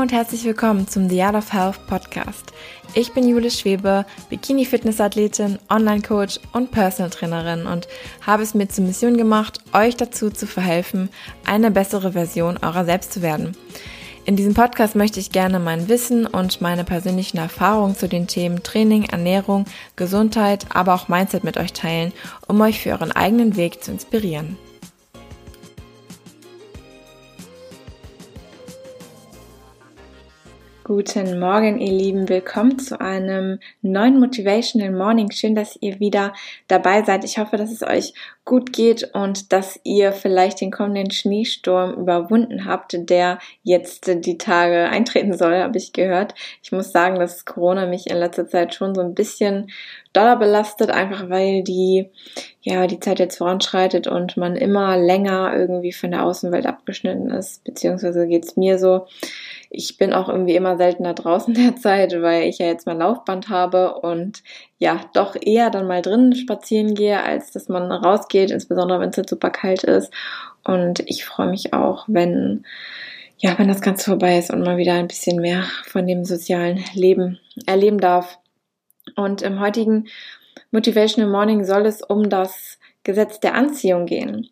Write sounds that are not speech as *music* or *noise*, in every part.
Und herzlich willkommen zum The Art of Health Podcast. Ich bin Jule Schwebe, Bikini-Fitness-Athletin, Online-Coach und Personal Trainerin und habe es mir zur Mission gemacht, euch dazu zu verhelfen, eine bessere Version eurer selbst zu werden. In diesem Podcast möchte ich gerne mein Wissen und meine persönlichen Erfahrungen zu den Themen Training, Ernährung, Gesundheit, aber auch Mindset mit euch teilen, um euch für euren eigenen Weg zu inspirieren. Guten Morgen, ihr Lieben. Willkommen zu einem neuen Motivational Morning. Schön, dass ihr wieder dabei seid. Ich hoffe, dass es euch gut geht und dass ihr vielleicht den kommenden Schneesturm überwunden habt, der jetzt die Tage eintreten soll, habe ich gehört. Ich muss sagen, dass Corona mich in letzter Zeit schon so ein bisschen doller belastet, einfach weil die, ja, die Zeit jetzt voranschreitet und man immer länger irgendwie von der Außenwelt abgeschnitten ist, beziehungsweise geht's mir so. Ich bin auch irgendwie immer seltener draußen *laughs* derzeit, weil ich ja jetzt mein Laufband habe und ja, doch eher dann mal drinnen spazieren gehe, als dass man rausgeht, insbesondere wenn es jetzt super kalt ist. Und ich freue mich auch, wenn, ja, wenn das Ganze vorbei ist und man wieder ein bisschen mehr von dem sozialen Leben erleben darf. Und im heutigen Motivational Morning soll es um das Gesetz der Anziehung gehen.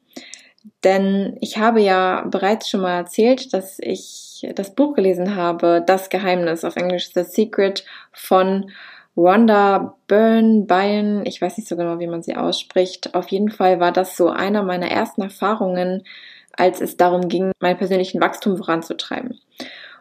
Denn ich habe ja bereits schon mal erzählt, dass ich das Buch gelesen habe, Das Geheimnis, auf Englisch The Secret von Rhonda Byrne, Byrne, ich weiß nicht so genau, wie man sie ausspricht. Auf jeden Fall war das so einer meiner ersten Erfahrungen, als es darum ging, meinen persönlichen Wachstum voranzutreiben.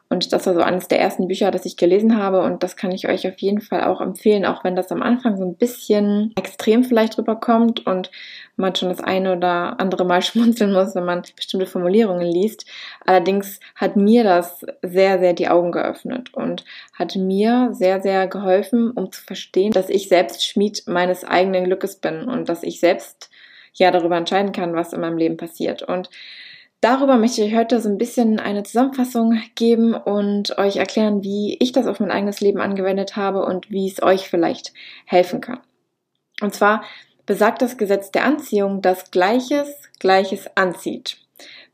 Und das war so eines der ersten Bücher, das ich gelesen habe. Und das kann ich euch auf jeden Fall auch empfehlen, auch wenn das am Anfang so ein bisschen extrem vielleicht rüberkommt und man schon das eine oder andere Mal *laughs* schmunzeln muss, wenn man bestimmte Formulierungen liest. Allerdings hat mir das sehr, sehr die Augen geöffnet und hat mir sehr, sehr geholfen, um zu verstehen, dass ich selbst Schmied meines eigenen Glückes bin und dass ich selbst ja darüber entscheiden kann, was in meinem Leben passiert. Und Darüber möchte ich heute so ein bisschen eine Zusammenfassung geben und euch erklären, wie ich das auf mein eigenes Leben angewendet habe und wie es euch vielleicht helfen kann. Und zwar besagt das Gesetz der Anziehung, dass Gleiches Gleiches anzieht.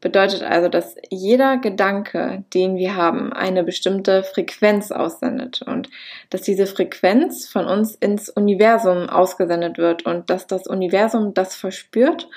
Bedeutet also, dass jeder Gedanke, den wir haben, eine bestimmte Frequenz aussendet und dass diese Frequenz von uns ins Universum ausgesendet wird und dass das Universum das verspürt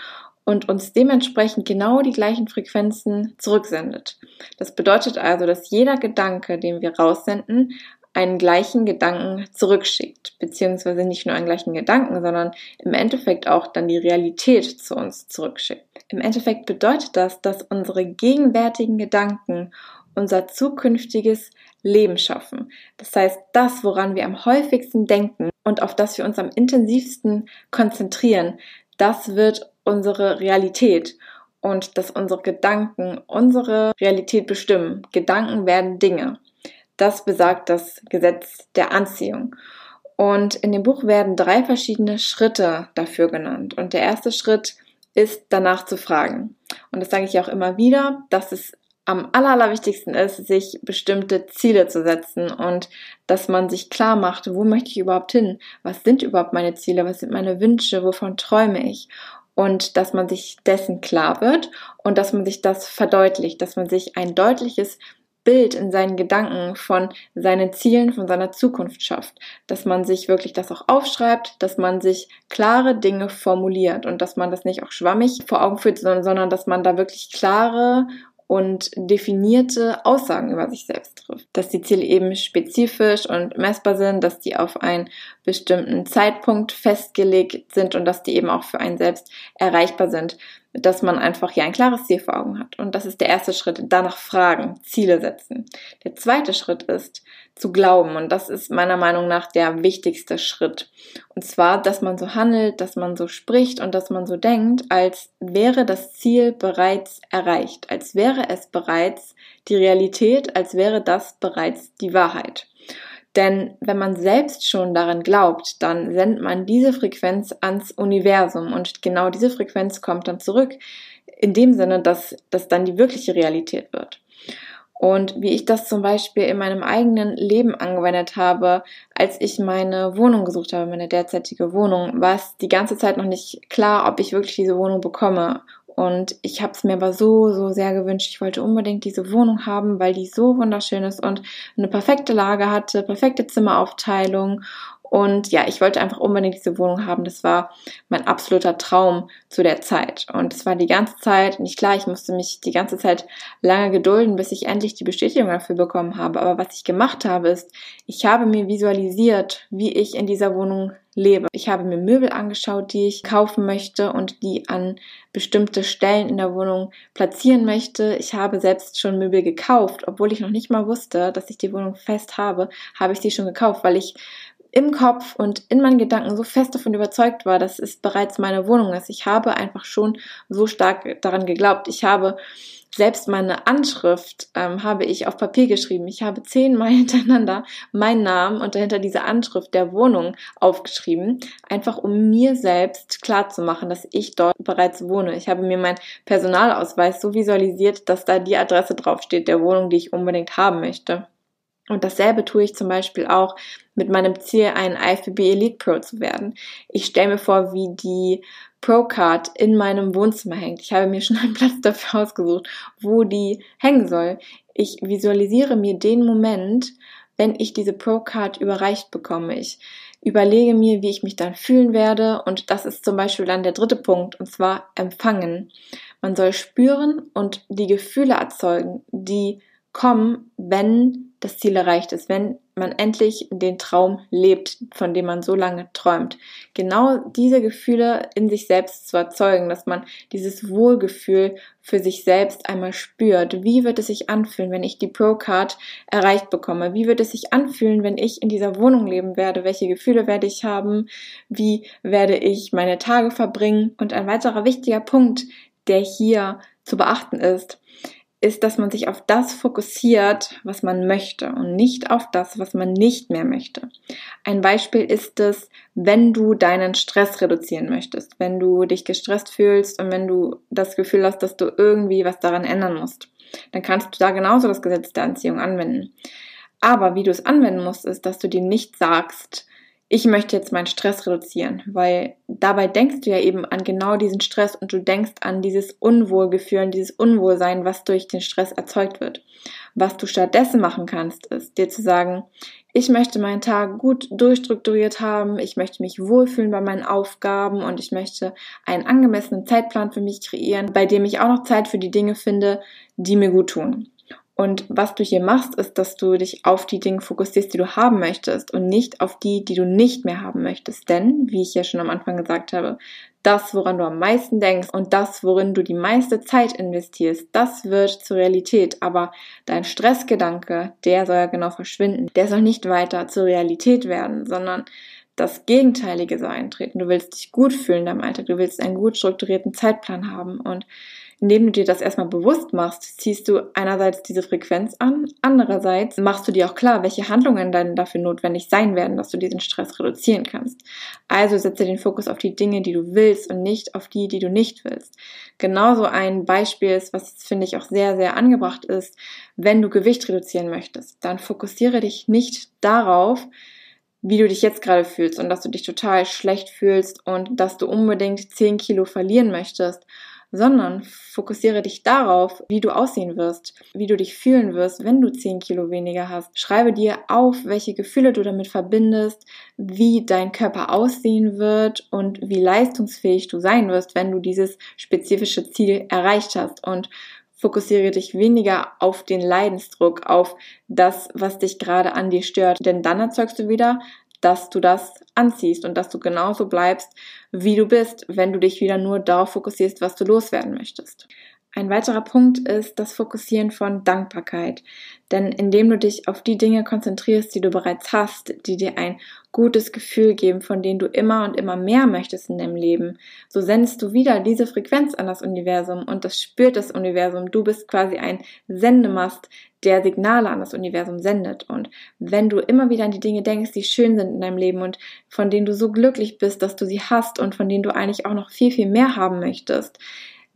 und uns dementsprechend genau die gleichen Frequenzen zurücksendet. Das bedeutet also, dass jeder Gedanke, den wir raussenden, einen gleichen Gedanken zurückschickt, beziehungsweise nicht nur einen gleichen Gedanken, sondern im Endeffekt auch dann die Realität zu uns zurückschickt. Im Endeffekt bedeutet das, dass unsere gegenwärtigen Gedanken unser zukünftiges Leben schaffen. Das heißt, das, woran wir am häufigsten denken und auf das wir uns am intensivsten konzentrieren, das wird unsere Realität und dass unsere Gedanken unsere Realität bestimmen. Gedanken werden Dinge. Das besagt das Gesetz der Anziehung. Und in dem Buch werden drei verschiedene Schritte dafür genannt. Und der erste Schritt ist danach zu fragen. Und das sage ich auch immer wieder, dass es am allerwichtigsten ist, sich bestimmte Ziele zu setzen und dass man sich klar macht, wo möchte ich überhaupt hin? Was sind überhaupt meine Ziele? Was sind meine Wünsche? Wovon träume ich? Und dass man sich dessen klar wird und dass man sich das verdeutlicht, dass man sich ein deutliches Bild in seinen Gedanken von seinen Zielen, von seiner Zukunft schafft, dass man sich wirklich das auch aufschreibt, dass man sich klare Dinge formuliert und dass man das nicht auch schwammig vor Augen führt, sondern, sondern dass man da wirklich klare und definierte Aussagen über sich selbst trifft. Dass die Ziele eben spezifisch und messbar sind, dass die auf einen bestimmten Zeitpunkt festgelegt sind und dass die eben auch für einen selbst erreichbar sind dass man einfach hier ein klares Ziel vor Augen hat. Und das ist der erste Schritt. Danach fragen, Ziele setzen. Der zweite Schritt ist zu glauben. Und das ist meiner Meinung nach der wichtigste Schritt. Und zwar, dass man so handelt, dass man so spricht und dass man so denkt, als wäre das Ziel bereits erreicht, als wäre es bereits die Realität, als wäre das bereits die Wahrheit. Denn wenn man selbst schon daran glaubt, dann sendet man diese Frequenz ans Universum und genau diese Frequenz kommt dann zurück. In dem Sinne, dass das dann die wirkliche Realität wird. Und wie ich das zum Beispiel in meinem eigenen Leben angewendet habe, als ich meine Wohnung gesucht habe, meine derzeitige Wohnung, war es die ganze Zeit noch nicht klar, ob ich wirklich diese Wohnung bekomme Und ich habe es mir aber so, so sehr gewünscht. Ich wollte unbedingt diese Wohnung haben, weil die so wunderschön ist und eine perfekte Lage hatte, perfekte Zimmeraufteilung und ja, ich wollte einfach unbedingt diese Wohnung haben. Das war mein absoluter Traum zu der Zeit. Und es war die ganze Zeit, nicht klar, ich musste mich die ganze Zeit lange gedulden, bis ich endlich die Bestätigung dafür bekommen habe. Aber was ich gemacht habe, ist, ich habe mir visualisiert, wie ich in dieser Wohnung lebe. Ich habe mir Möbel angeschaut, die ich kaufen möchte und die an bestimmte Stellen in der Wohnung platzieren möchte. Ich habe selbst schon Möbel gekauft, obwohl ich noch nicht mal wusste, dass ich die Wohnung fest habe, habe ich sie schon gekauft, weil ich im Kopf und in meinen Gedanken so fest davon überzeugt war, dass es bereits meine Wohnung ist. Ich habe einfach schon so stark daran geglaubt. Ich habe selbst meine Anschrift ähm, habe ich auf Papier geschrieben. Ich habe zehnmal *laughs* hintereinander meinen Namen und dahinter diese Anschrift der Wohnung aufgeschrieben, einfach um mir selbst klarzumachen, dass ich dort bereits wohne. Ich habe mir meinen Personalausweis so visualisiert, dass da die Adresse draufsteht der Wohnung, die ich unbedingt haben möchte. Und dasselbe tue ich zum Beispiel auch mit meinem Ziel, ein IFBB Elite Pro zu werden. Ich stelle mir vor, wie die Pro-Card in meinem Wohnzimmer hängt. Ich habe mir *laughs* schon einen Platz dafür ausgesucht, wo die hängen soll. Ich visualisiere mir den Moment, wenn ich diese Pro-Card überreicht bekomme. Ich überlege mir, wie ich mich dann fühlen werde. Und das ist zum Beispiel dann der dritte Punkt, und zwar empfangen. Man soll spüren und die Gefühle erzeugen, die kommen, wenn das Ziel erreicht ist, wenn man endlich den Traum lebt, von dem man so lange träumt. Genau diese Gefühle in sich selbst zu erzeugen, dass man dieses Wohlgefühl für sich selbst einmal spürt. Wie wird es sich anfühlen, wenn ich die Pro-Card erreicht bekomme? Wie wird es sich anfühlen, wenn ich in dieser Wohnung leben werde? Welche Gefühle werde ich haben? Wie werde ich meine Tage verbringen? Und ein weiterer wichtiger Punkt, der hier zu beachten ist, ist, dass man sich auf das fokussiert, was man möchte und nicht auf das, was man nicht mehr möchte. Ein Beispiel ist es, wenn du deinen Stress reduzieren möchtest, wenn du dich gestresst fühlst und wenn du das Gefühl hast, dass du irgendwie was daran ändern musst, dann kannst du da genauso das Gesetz der Anziehung anwenden. Aber wie du es anwenden musst, ist, dass du dir nicht sagst, ich möchte jetzt meinen Stress reduzieren, weil dabei denkst du ja eben an genau diesen Stress und du denkst an dieses Unwohlgefühl, an dieses Unwohlsein, was durch den Stress erzeugt wird. Was du stattdessen machen kannst, ist dir zu sagen, ich möchte meinen Tag gut durchstrukturiert haben, ich möchte mich wohlfühlen bei meinen Aufgaben und ich möchte einen angemessenen Zeitplan für mich kreieren, bei dem ich auch noch Zeit für die Dinge finde, die mir gut tun. Und was du hier machst, ist, dass du dich auf die Dinge fokussierst, die du haben möchtest und nicht auf die, die du nicht mehr haben möchtest. Denn, wie ich ja schon am Anfang gesagt habe, das, woran du am meisten denkst und das, worin du die meiste Zeit investierst, das wird zur Realität. Aber dein Stressgedanke, der soll ja genau verschwinden. Der soll nicht weiter zur Realität werden, sondern das Gegenteilige soll eintreten. Du willst dich gut fühlen in deinem Alltag. Du willst einen gut strukturierten Zeitplan haben und indem du dir das erstmal bewusst machst, ziehst du einerseits diese Frequenz an, andererseits machst du dir auch klar, welche Handlungen dann dafür notwendig sein werden, dass du diesen Stress reduzieren kannst. Also setze den Fokus auf die Dinge, die du willst und nicht auf die, die du nicht willst. Genauso ein Beispiel ist, was finde ich auch sehr, sehr angebracht ist, wenn du Gewicht reduzieren möchtest, dann fokussiere dich nicht darauf, wie du dich jetzt gerade fühlst und dass du dich total schlecht fühlst und dass du unbedingt 10 Kilo verlieren möchtest, sondern fokussiere dich darauf, wie du aussehen wirst, wie du dich fühlen wirst, wenn du 10 Kilo weniger hast. Schreibe dir auf, welche Gefühle du damit verbindest, wie dein Körper aussehen wird und wie leistungsfähig du sein wirst, wenn du dieses spezifische Ziel erreicht hast und fokussiere dich weniger auf den Leidensdruck, auf das, was dich gerade an dir stört, denn dann erzeugst du wieder dass du das anziehst und dass du genauso bleibst, wie du bist, wenn du dich wieder nur darauf fokussierst, was du loswerden möchtest. Ein weiterer Punkt ist das Fokussieren von Dankbarkeit. Denn indem du dich auf die Dinge konzentrierst, die du bereits hast, die dir ein gutes Gefühl geben, von denen du immer und immer mehr möchtest in deinem Leben, so sendest du wieder diese Frequenz an das Universum und das spürt das Universum. Du bist quasi ein Sendemast, der Signale an das Universum sendet. Und wenn du immer wieder an die Dinge denkst, die schön sind in deinem Leben und von denen du so glücklich bist, dass du sie hast und von denen du eigentlich auch noch viel, viel mehr haben möchtest,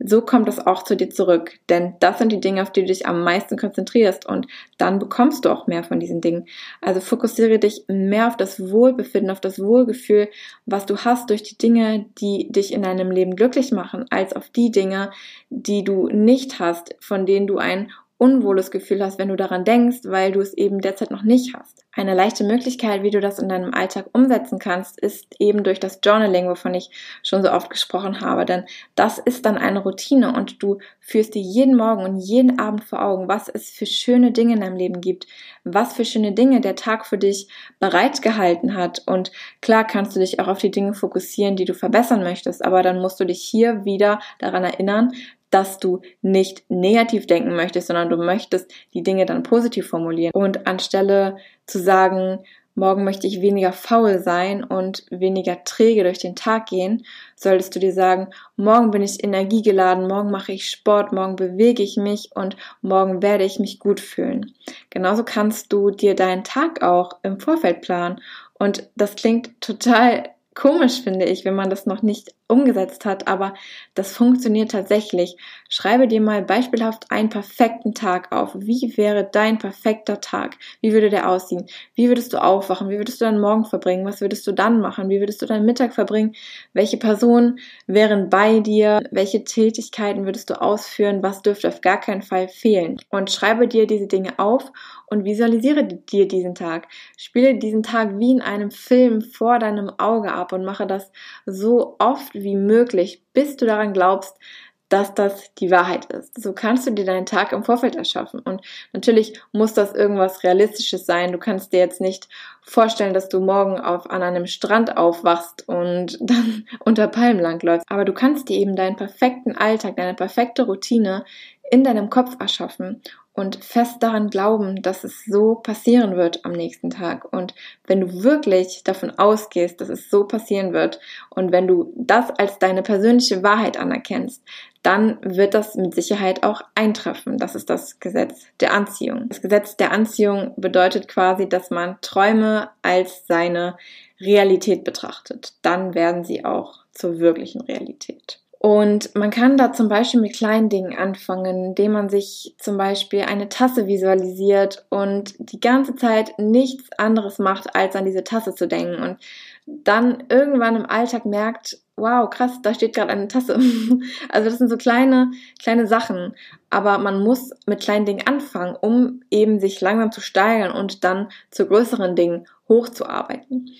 so kommt es auch zu dir zurück. Denn das sind die Dinge, auf die du dich am meisten konzentrierst und dann bekommst du auch mehr von diesen Dingen. Also fokussiere dich mehr auf das Wohlbefinden, auf das Wohlgefühl, was du hast durch die Dinge, die dich in deinem Leben glücklich machen, als auf die Dinge, die du nicht hast, von denen du ein unwohles Gefühl hast, wenn du daran denkst, weil du es eben derzeit noch nicht hast. Eine leichte Möglichkeit, wie du das in deinem Alltag umsetzen kannst, ist eben durch das Journaling, wovon ich schon so oft gesprochen habe. Denn das ist dann eine Routine und du führst dir jeden Morgen und jeden Abend vor Augen, was es für schöne Dinge in deinem Leben gibt, was für schöne Dinge der Tag für dich bereitgehalten hat. Und klar kannst du dich auch auf die Dinge fokussieren, die du verbessern möchtest, aber dann musst du dich hier wieder daran erinnern, dass du nicht negativ denken möchtest, sondern du möchtest die Dinge dann positiv formulieren. Und anstelle zu sagen, morgen möchte ich weniger faul sein und weniger träge durch den Tag gehen, solltest du dir sagen, morgen bin ich energiegeladen, morgen mache ich Sport, morgen bewege ich mich und morgen werde ich mich gut fühlen. Genauso kannst du dir deinen Tag auch im Vorfeld planen. Und das klingt total komisch, finde ich, wenn man das noch nicht umgesetzt hat, aber das funktioniert tatsächlich. Schreibe dir mal beispielhaft einen perfekten Tag auf. Wie wäre dein perfekter Tag? Wie würde der aussehen? Wie würdest du aufwachen? Wie würdest du deinen Morgen verbringen? Was würdest du dann machen? Wie würdest du deinen Mittag verbringen? Welche Personen wären bei dir? Welche Tätigkeiten würdest du ausführen? Was dürfte auf gar keinen Fall fehlen? Und schreibe dir diese Dinge auf und visualisiere dir diesen Tag. Spiele diesen Tag wie in einem Film vor deinem Auge ab und mache das so oft wie möglich, bis du daran glaubst, dass das die Wahrheit ist. So kannst du dir deinen Tag im Vorfeld erschaffen. Und natürlich muss das irgendwas Realistisches sein. Du kannst dir jetzt nicht vorstellen, dass du morgen auf, an einem Strand aufwachst und *laughs* dann unter Palmen langläufst. Aber du kannst dir eben deinen perfekten Alltag, deine perfekte Routine in deinem Kopf erschaffen und fest daran glauben, dass es so passieren wird am nächsten Tag. Und wenn du wirklich davon ausgehst, dass es so passieren wird und wenn du das als deine persönliche Wahrheit anerkennst, dann wird das mit Sicherheit auch eintreffen. Das ist das Gesetz der Anziehung. Das Gesetz der Anziehung bedeutet quasi, dass man Träume als seine Realität betrachtet. Dann werden sie auch zur wirklichen Realität. Und man kann da zum Beispiel mit kleinen Dingen anfangen, indem man sich zum Beispiel eine Tasse visualisiert und die ganze Zeit nichts anderes macht, als an diese Tasse zu denken. Und dann irgendwann im Alltag merkt, wow, krass, da steht gerade eine Tasse. *laughs* also das sind so kleine, kleine Sachen. Aber man muss mit kleinen Dingen anfangen, um eben sich langsam zu steigern und dann zu größeren Dingen hochzuarbeiten.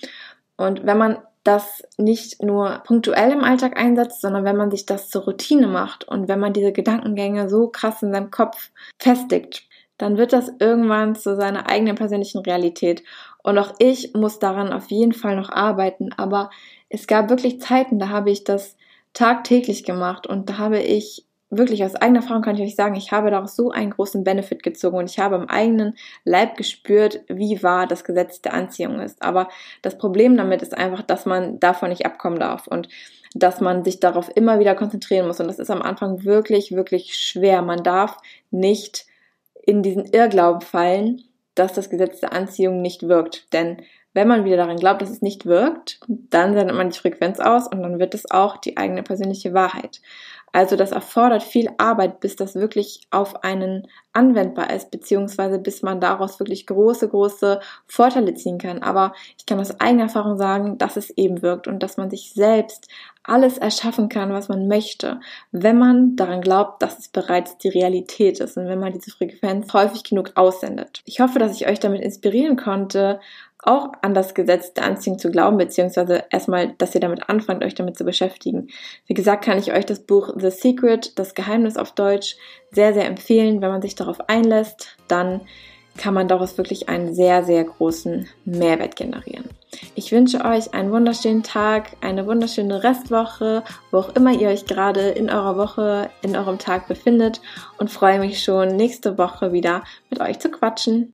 Und wenn man das nicht nur punktuell im Alltag einsetzt, sondern wenn man sich das zur Routine macht und wenn man diese Gedankengänge so krass in seinem Kopf festigt, dann wird das irgendwann zu seiner eigenen persönlichen Realität. Und auch ich muss daran auf jeden Fall noch arbeiten, aber es gab wirklich Zeiten, da habe ich das tagtäglich gemacht und da habe ich wirklich aus eigener Erfahrung kann ich euch sagen, ich habe daraus so einen großen Benefit gezogen und ich habe im eigenen Leib gespürt, wie wahr das Gesetz der Anziehung ist. Aber das Problem damit ist einfach, dass man davon nicht abkommen darf und dass man sich darauf immer wieder konzentrieren muss. Und das ist am Anfang wirklich, wirklich schwer. Man darf nicht in diesen Irrglauben fallen, dass das Gesetz der Anziehung nicht wirkt. Denn wenn man wieder daran glaubt, dass es nicht wirkt, dann sendet man die Frequenz aus und dann wird es auch die eigene persönliche Wahrheit. Also das erfordert viel Arbeit, bis das wirklich auf einen anwendbar ist, beziehungsweise bis man daraus wirklich große, große Vorteile ziehen kann. Aber ich kann aus eigener Erfahrung sagen, dass es eben wirkt und dass man sich selbst alles erschaffen kann, was man möchte, wenn man daran glaubt, dass es bereits die Realität ist und wenn man diese Frequenz häufig genug aussendet. Ich hoffe, dass ich euch damit inspirieren konnte, auch an das Gesetz der Anziehung zu glauben, beziehungsweise erstmal, dass ihr damit anfangt, euch damit zu beschäftigen. Wie gesagt, kann ich euch das Buch The Secret, das Geheimnis auf Deutsch, sehr, sehr empfehlen. Wenn man sich darauf einlässt, dann kann man daraus wirklich einen sehr, sehr großen Mehrwert generieren. Ich wünsche euch einen wunderschönen Tag, eine wunderschöne Restwoche, wo auch immer ihr euch gerade in eurer Woche, in eurem Tag befindet und freue mich schon nächste Woche wieder mit euch zu quatschen.